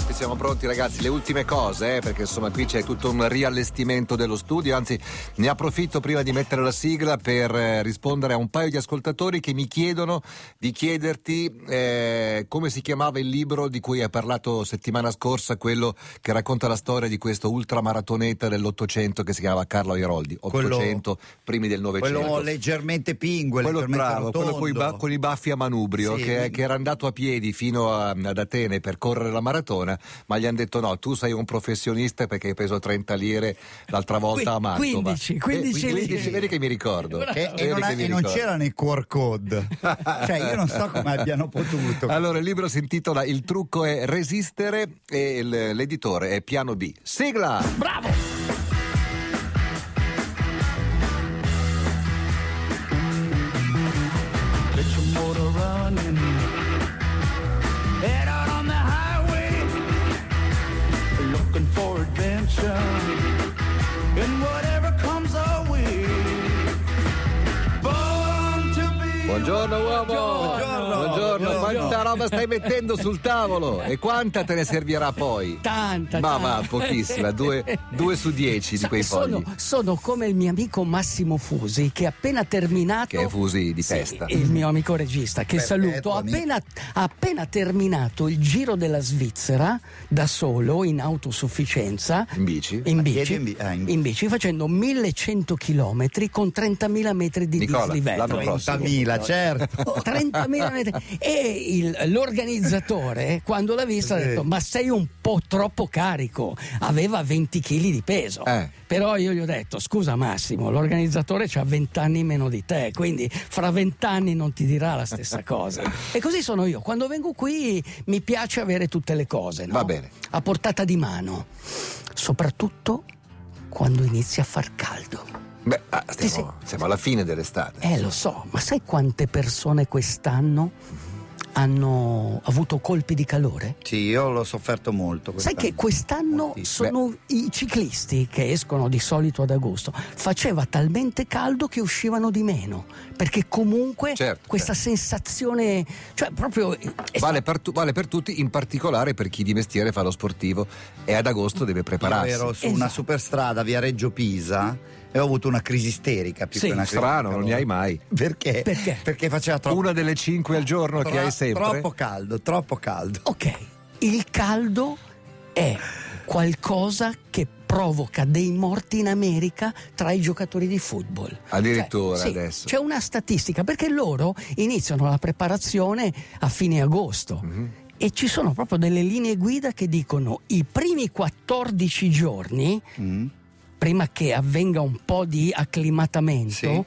pronti, siamo pronti ragazzi, le ultime cose, eh, perché insomma qui c'è tutto un riallestimento dello studio, anzi ne approfitto prima di mettere la sigla per eh, rispondere a un paio di ascoltatori che mi chiedono di chiederti eh, come si chiamava il libro di cui hai parlato settimana scorsa, quello che racconta la storia di questo ultramaratoneta dell'Ottocento che si chiamava Carlo Airoldi, 800, quello, primi del Novecento. Quello leggermente pingue, quello leggermente bravo, quello con i, ba- con i, baffi a manubrio, sì, che, che, era andato a piedi fino a, ad Atene per correre la maratona, ma gli hanno detto no, tu sei un professionista perché hai preso 30 lire l'altra volta a Mantova. 15, 15, eh, 15 vedi che mi ricordo. E, e, non, ha, e non, c'erano i QR code. cioè io non so come abbiano potuto. Allora il libro si intitola Il trucco è resistere e l'editore è Piano B. Sigla! Bravo! Buongiorno uomo! Buongiorno! Buongiorno. Quanta roba stai mettendo sul tavolo? E quanta te ne servirà poi? Tanta! Ma va, pochissima, due, due, su dieci di quei sono, fogli. Sono come il mio amico Massimo Fusi che appena terminato. Che è Fusi di sì, testa. Il mio amico regista, che Perfetto, saluto. Appena, appena terminato il giro della Svizzera da solo in autosufficienza. In bici? In bici, in, ah, in, in bici facendo 1100 km con 30.000 metri di Nicola, dislivello. L'anno prossimo. 30.000, certo. 30.000 metri. E il, l'organizzatore, quando l'ha vista, sì. ha detto: Ma sei un po' troppo carico. Aveva 20 kg di peso. Eh. Però io gli ho detto: Scusa, Massimo, l'organizzatore ha 20 anni meno di te, quindi fra 20 anni non ti dirà la stessa cosa. e così sono io. Quando vengo qui mi piace avere tutte le cose, no? Va bene. A portata di mano. Soprattutto quando inizia a far caldo. Beh, ah, stiamo, siamo alla fine dell'estate. Eh, lo so, ma sai quante persone quest'anno hanno avuto colpi di calore? Sì, io l'ho sofferto molto. Sai che quest'anno Moltissimo. sono Beh. i ciclisti che escono di solito ad agosto. Faceva talmente caldo che uscivano di meno, perché comunque certo, questa certo. sensazione, cioè proprio... Vale per, tu, vale per, tutti, in particolare per chi di mestiere fa lo sportivo e ad agosto deve prepararsi. Io ero su esatto. una superstrada via Reggio Pisa e ho avuto una crisi isterica più sì, che una crisi strano, non ne hai mai. Perché? Perché? Perché faceva troppo Una delle cinque al giorno Tro- che hai sempre. Troppo caldo, troppo caldo. Ok, il caldo è qualcosa che provoca dei morti in America tra i giocatori di football. Addirittura cioè, sì, adesso. C'è una statistica perché loro iniziano la preparazione a fine agosto. Mm-hmm. E ci sono proprio delle linee guida che dicono i primi 14 giorni mm prima che avvenga un po' di acclimatamento, sì. eh,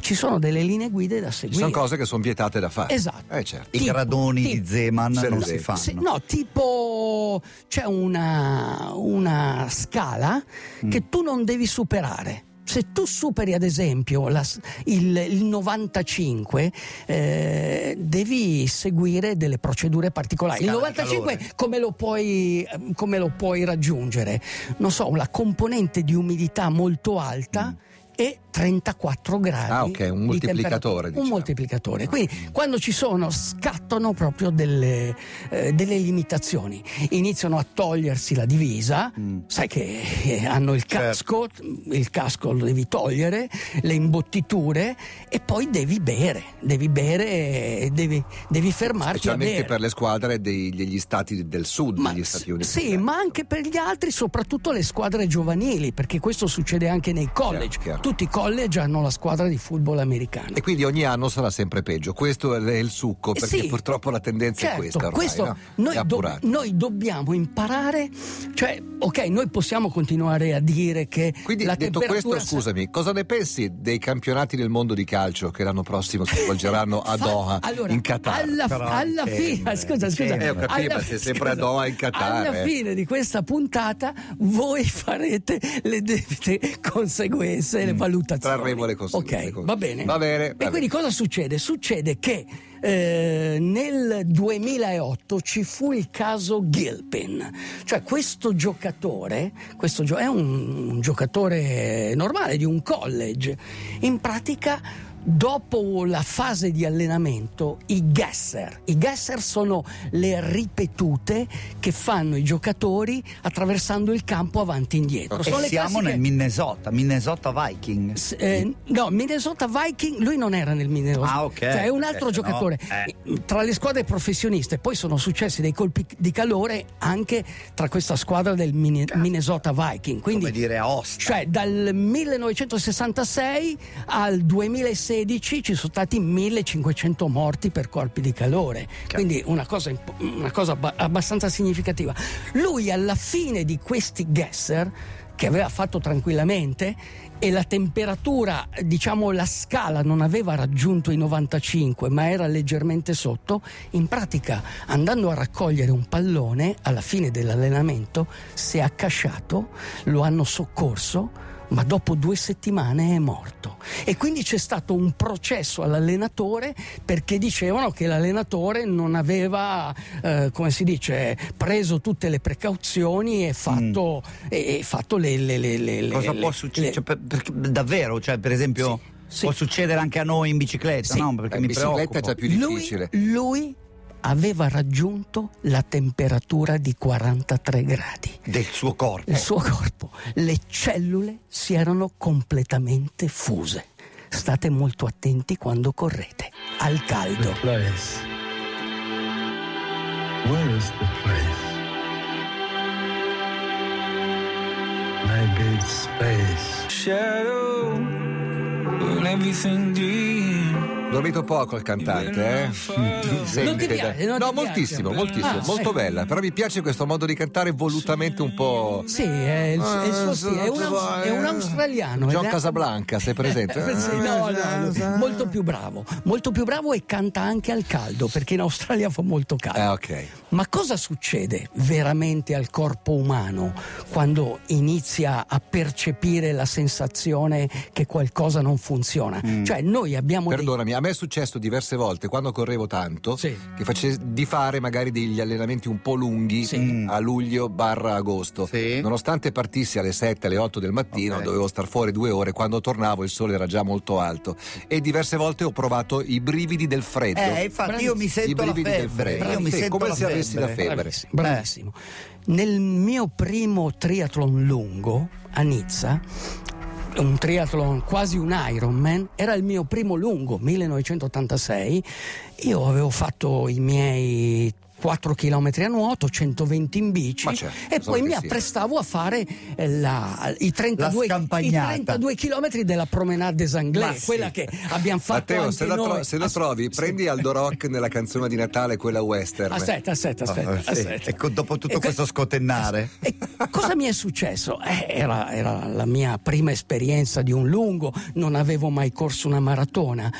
ci sono delle linee guide da seguire. Ci sono cose che sono vietate da fare. Esatto. Eh, certo. I tipo, gradoni tipo, di Zeman non si fanno. Sì, no, tipo c'è una, una scala mm. che tu non devi superare se tu superi ad esempio la, il, il, 95 eh, devi seguire delle procedure particolari. Scala il 95 come lo, puoi, come lo, puoi, raggiungere? Non so, una componente di umidità molto alta. Mm e 34 gradi. Ah, ok, un moltiplicatore. Diciamo. Un moltiplicatore. Quindi quando ci sono, scattano proprio delle, eh, delle limitazioni. Iniziano a togliersi la divisa, mm. sai che eh, hanno il certo. casco, certo. il casco lo devi togliere, le imbottiture e poi devi bere, devi bere, devi, devi fermarti. Specialmente per le squadre dei, degli stati del sud ma, degli Stati Uniti. Sì, ma anche per gli altri, soprattutto le squadre giovanili, perché questo succede anche nei college. Chiaro. Tutti i college college hanno la squadra di football americano. E quindi ogni anno sarà sempre peggio. Questo è il succo, eh perché sì, purtroppo la tendenza certo, è questa. Ormai, questo no? noi, do, noi, dobbiamo imparare, cioè, ok, noi possiamo continuare a dire che. Quindi, la detto questo, scusami, cosa ne pensi dei campionati del mondo di calcio che l'anno prossimo si svolgeranno a Doha, allora, in Qatar? Alla, alla fine, scusa, scusa. Eh, ho capito, alla, sei sempre a Doha in Qatar. Alla eh. fine di questa puntata, voi farete le debite conseguenze e le valutazioni. Trarremo le conseguenze. Ok, va bene. Va bene. E quindi cosa succede? Succede che eh, nel 2008 ci fu il caso Gilpin, cioè questo giocatore, questo gio- è un, un giocatore normale di un college, in pratica dopo la fase di allenamento, i gasser. I gasser sono le ripetute che fanno i giocatori attraversando il campo avanti e indietro. E Sono siamo classiche- nel Minnesota, Minnesota Viking. S- eh, no, Minnesota Viking, lui non era nel Minnesota. Ah, ok. Cioè, è un altro Eh, se no, giocatore. eh. Tra le squadre professioniste, poi sono successi dei colpi di calore anche tra questa squadra del Mini- Minnesota Viking. Quindi, Come dire a Osta. cioè, dal 1966 al 2016 ci sono stati 1500 morti per colpi di calore. Quindi una cosa, una cosa abba- abbastanza significativa. Lui alla fine di questi gasser che aveva fatto tranquillamente e la temperatura, diciamo la scala non aveva raggiunto i 95 ma era leggermente sotto, in pratica andando a raccogliere un pallone alla fine dell'allenamento si è accasciato, lo hanno soccorso ma dopo due settimane è morto. E quindi c'è stato un processo all'allenatore perché dicevano che l'allenatore non aveva, eh, come si dice, preso tutte le precauzioni e fatto, e, e fatto le, le- le- le- Cosa le- può succedere? le- Cioè, davvero? Cioè, per esempio, Sì, sì. può succedere anche a noi in bicicletta, Sì. no? Perché In mi bicicletta è preoccupo. già più lui, difficile. lui aveva raggiunto la temperatura di 43 gradi. Del suo corpo. Il suo corpo, le cellule si erano completamente fuse. State molto attenti quando correte. Al caldo. The place. Where is the place? Maybe it's space. shadow when everything dim. Dormito poco il cantante, eh? Ti piace, no, ti moltissimo, moltissimo, Ah, molto sì. bella. Però mi piace questo modo di cantare volutamente un po'. Sì, è il, è il suo Ah, stile, è un, è un australiano. John Casablanca, sei presente? Eh, sì, no, no, no, molto più bravo, molto più bravo e canta anche al caldo perché in Australia fa molto caldo. Eh, ok. Ma cosa succede veramente al corpo umano quando inizia a percepire la sensazione che qualcosa non funziona? Cioè noi abbiamo dei- Perdonami, a me è successo diverse volte quando correvo tanto Sì. che face- di fare magari degli allenamenti un po' lunghi Sì. a luglio barra agosto. Sì. Nonostante partissi alle 7, alle 8 del mattino, Ok. dovevo star fuori due ore. Quando tornavo il sole era già molto alto e diverse volte ho provato i brividi del freddo. Eh, infatti io mi I sento la brividi del febbre. freddo. Io mi Sì, sento come la se avessi la febbre. febbre. Bravissimo. bravissimo. Nel mio primo triathlon lungo a Nizza, un triathlon quasi un Ironman, era il mio primo lungo, 1986. Io avevo fatto i miei 4 km a nuoto, 120 in bici certo, e poi mi sia. apprestavo a fare eh, la- i, 32, La i scampagnata. 32 km della Promenade des Anglais, sì. quella che abbiamo fatto Matteo, se lo, tro- se lo Ass- trovi, sì. prendi Aldo Rock nella canzone di Natale, quella western. Aspetta, aspetta, aspetta. Ah, sì. aspetta. E con- dopo tutto E que- questo scotennare. E cosa mi è successo? Eh, era, era la mia prima esperienza di un lungo, non avevo mai corso una maratona.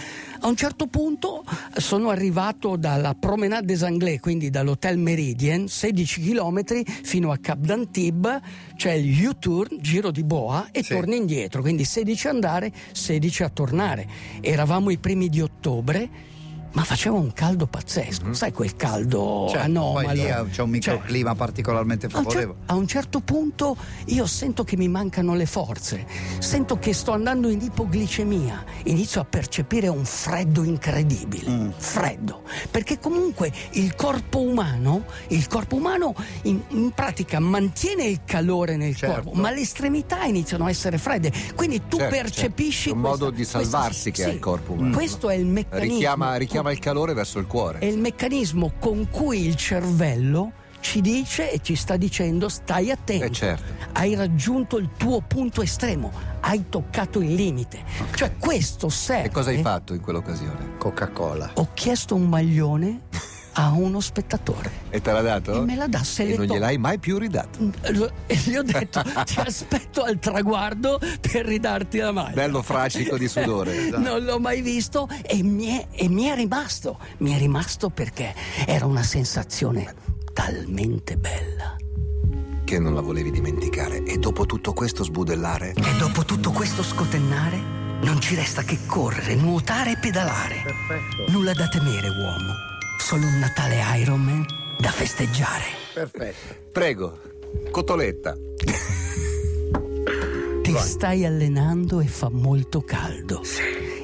A un certo punto sono arrivato dalla Promenade des Anglais, quindi dall'Hotel Meridian, 16 km fino a Cap d'Antibes, c'è il U-turn, giro di boa, e Sì. torni indietro, quindi 16 andare, 16 a tornare. Eravamo i primi di ottobre. Ma faceva un caldo pazzesco, sai quel caldo Certo, anomalo. poi lì c'è un Cioè, microclima particolarmente a un, cer- favorevole. a un certo punto io sento che mi mancano le forze, sento che sto andando in ipoglicemia, inizio a percepire un freddo incredibile, Mm. freddo, perché comunque il corpo umano, il corpo umano in, in pratica mantiene il calore nel Certo. corpo, ma le estremità iniziano a essere fredde, quindi tu Certo, percepisci... certo. Un questa- modo di questa- salvarsi che ha sì, il corpo umano. Questo è il meccanismo. Richiama, richiama il calore verso il cuore. È il meccanismo con cui il cervello ci dice e ci sta dicendo stai attento. Eh, certo. Hai raggiunto il tuo punto estremo, hai toccato il limite. Cioè questo serve. E cosa hai fatto in quell'occasione? Coca-Cola. Ho chiesto un maglione a uno spettatore E te l'ha dato? e me la dà se E le non to- gliel'hai mai più ridato. E gli ho detto ti aspetto al traguardo per ridarti la maglia. Bello fracico di sudore. Non l'ho mai visto e mi, è, e mi è rimasto. Mi è rimasto perché era una sensazione talmente bella. Che non la volevi dimenticare. E dopo tutto questo sbudellare? E dopo tutto questo scotennare, non ci resta che correre, nuotare e pedalare. Perfetto. Nulla da temere, uomo. Solo un Natale Ironman da festeggiare. Perfetto. Prego, cotoletta. Ti stai allenando e fa molto caldo.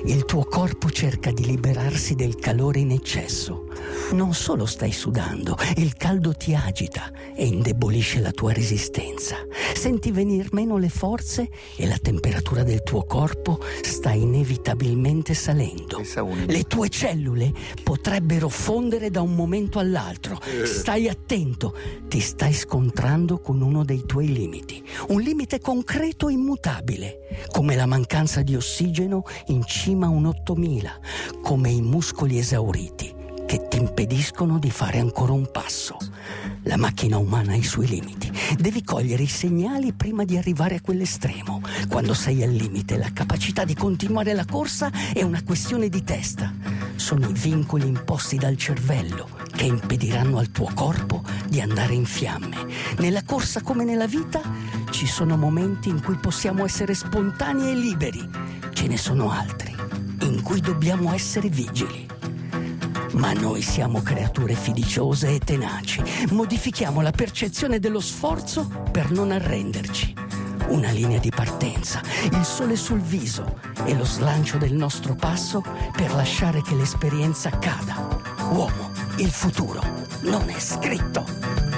Il tuo corpo cerca di liberarsi del calore in eccesso. Non solo stai sudando, il caldo ti agita e indebolisce la tua resistenza. Senti venir meno le forze e la temperatura del tuo corpo sta inevitabilmente salendo. Le tue cellule potrebbero fondere da un momento all'altro. Stai attento, ti stai scontrando con uno dei tuoi limiti. Un limite concreto e immutabile, come la mancanza di ossigeno in cima a un 8000, come i muscoli esauriti che ti impediscono di fare ancora un passo. La macchina umana ha i suoi limiti. Devi cogliere i segnali prima di arrivare a quell'estremo. Quando sei al limite, la capacità di continuare la corsa è una questione di testa. Sono i vincoli imposti dal cervello che impediranno al tuo corpo di andare in fiamme. Nella corsa come nella vita ci sono momenti in cui possiamo essere spontanei e liberi. Ce ne sono altri in cui dobbiamo essere vigili. Ma noi siamo creature fiduciose e tenaci. Modifichiamo la percezione dello sforzo per non arrenderci. Una linea di partenza, il sole sul viso e lo slancio del nostro passo per lasciare che l'esperienza accada. Uomo, il futuro non è scritto.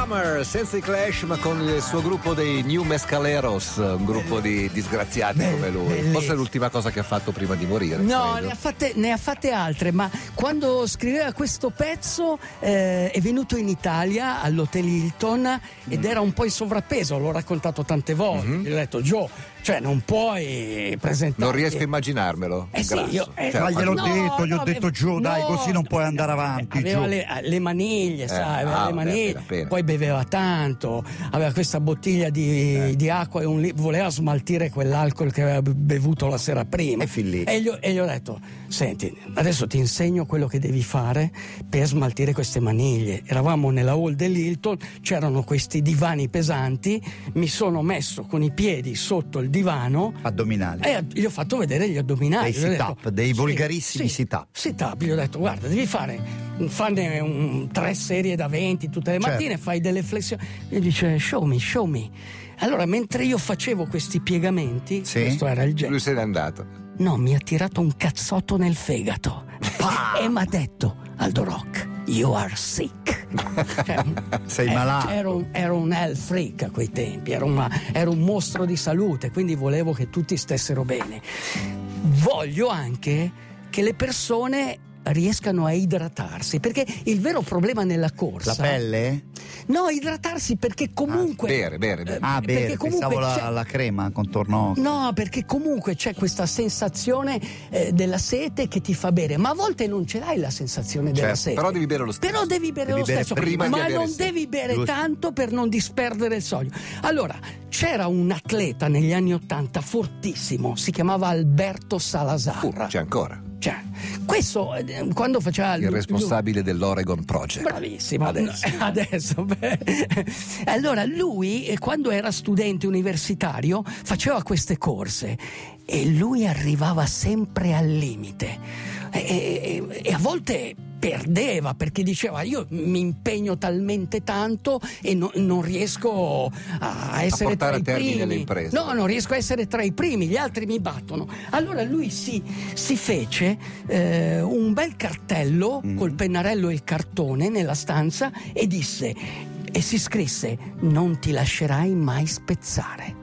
Joe Strummer, senza i Clash, ma con il suo gruppo dei New Mescaleros, un gruppo di disgraziati Bell- come lui. bellissimo. Forse è l'ultima cosa che ha fatto prima di morire. No, ne ha, fatte, ne ha fatte altre, ma quando scriveva questo pezzo eh, è venuto in Italia all'Hotel Hilton ed era un po' in sovrappeso, l'ho raccontato tante volte. Gli ho detto, Joe, cioè non puoi presentare. Non riesco a immaginararmelo. Eh sì, io- eh, Cioè, Ma gliel'ho No, detto, gli ho no, detto giù, dai, così non puoi andare eh, avanti. Aveva le, le maniglie, sai, aveva ah, le maniglie, appena, appena. poi beveva tanto, aveva questa bottiglia di, Eh. di acqua e un li- voleva smaltire quell'alcol che aveva bevuto la sera prima. E fin lì. E gli, ho- e gli ho detto, senti, adesso ti insegno quello che devi fare per smaltire queste maniglie. Eravamo nella hall dell'Hilton, c'erano questi divani pesanti, mi sono messo con i piedi sotto il divano Addominali. e gli ho fatto vedere gli addominali. Dei sit-up, dei volgarissimi sì, sit-up. Sit-up, gli ho detto, guarda, devi fare, fanne un- tre serie da 20 tutte le Certo. mattine, fai delle flessioni. E dice, show me, show me. Allora, mentre io facevo questi piegamenti, Sì. questo era il gesto. Lui se n'è andato. No, mi ha tirato un cazzotto nel fegato. e mi ha detto, Aldo Rock, you are sick. Cioè, Sei eh, malato. Ero, un- ero un health freak a quei tempi, ero, una- ero un mostro di salute, quindi volevo che tutti stessero bene. Voglio anche che le persone riescano a idratarsi, perché il vero problema nella corsa... La pelle? No, idratarsi perché comunque... bere, bere, bere. eh, Ah, perché comunque pensavo la, la crema contorno. No, perché comunque c'è questa sensazione eh, della sete che ti fa bere, ma a volte non ce l'hai la sensazione della Certo, sete. però devi bere lo stesso. Però devi bere Devi lo bere stesso, prima di ma non sete. devi bere Giusto. tanto per non disperdere il sodio. Allora, c'era un atleta negli anni Ottanta fortissimo, si chiamava Alberto Salazar. Uh, c'è ancora. Cioè, questo eh, quando faceva Il responsabile dell'Oregon Project. Bravissimo. Adesso. Adesso. Allora, lui, eh, quando era studente universitario, faceva queste corse e lui arrivava sempre al limite. E, e- e a volte perdeva perché diceva io mi impegno talmente tanto e no- non riesco a essere portare tra a i primi. No, non riesco a essere tra i primi, gli altri mi battono. Allora lui si, si fece eh, un bel cartello Mm. col pennarello e il cartone nella stanza e disse e si scrisse non ti lascerai mai spezzare.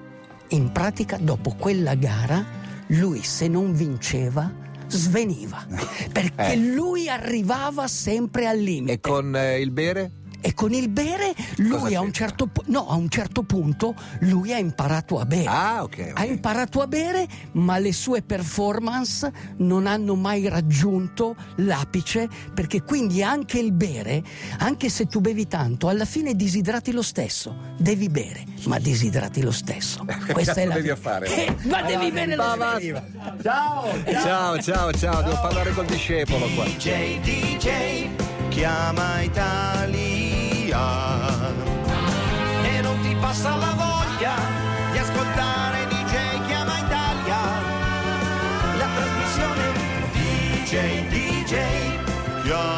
In pratica dopo quella gara lui se non vinceva sveniva perché Eh. lui arrivava sempre al limite E con eh, il bere? E con il bere lui a un, certo, no, a un certo punto lui ha imparato a bere. Ah, ok. ok. Ha imparato a bere, ma le sue performance non hanno mai raggiunto l'apice, perché quindi anche il bere, anche se tu bevi tanto, alla fine disidrati lo stesso. Devi bere, ma disidrati lo stesso. Questa è la devi fare? Eh, ma devi bere lo stesso. Ciao, ciao, ciao, devo parlare col discepolo qua. DJ, DJ, chiama Italia voglia e non ti passa la voglia di ascoltare DJ Chiama Italia. La trasmissione DJ DJ Chiama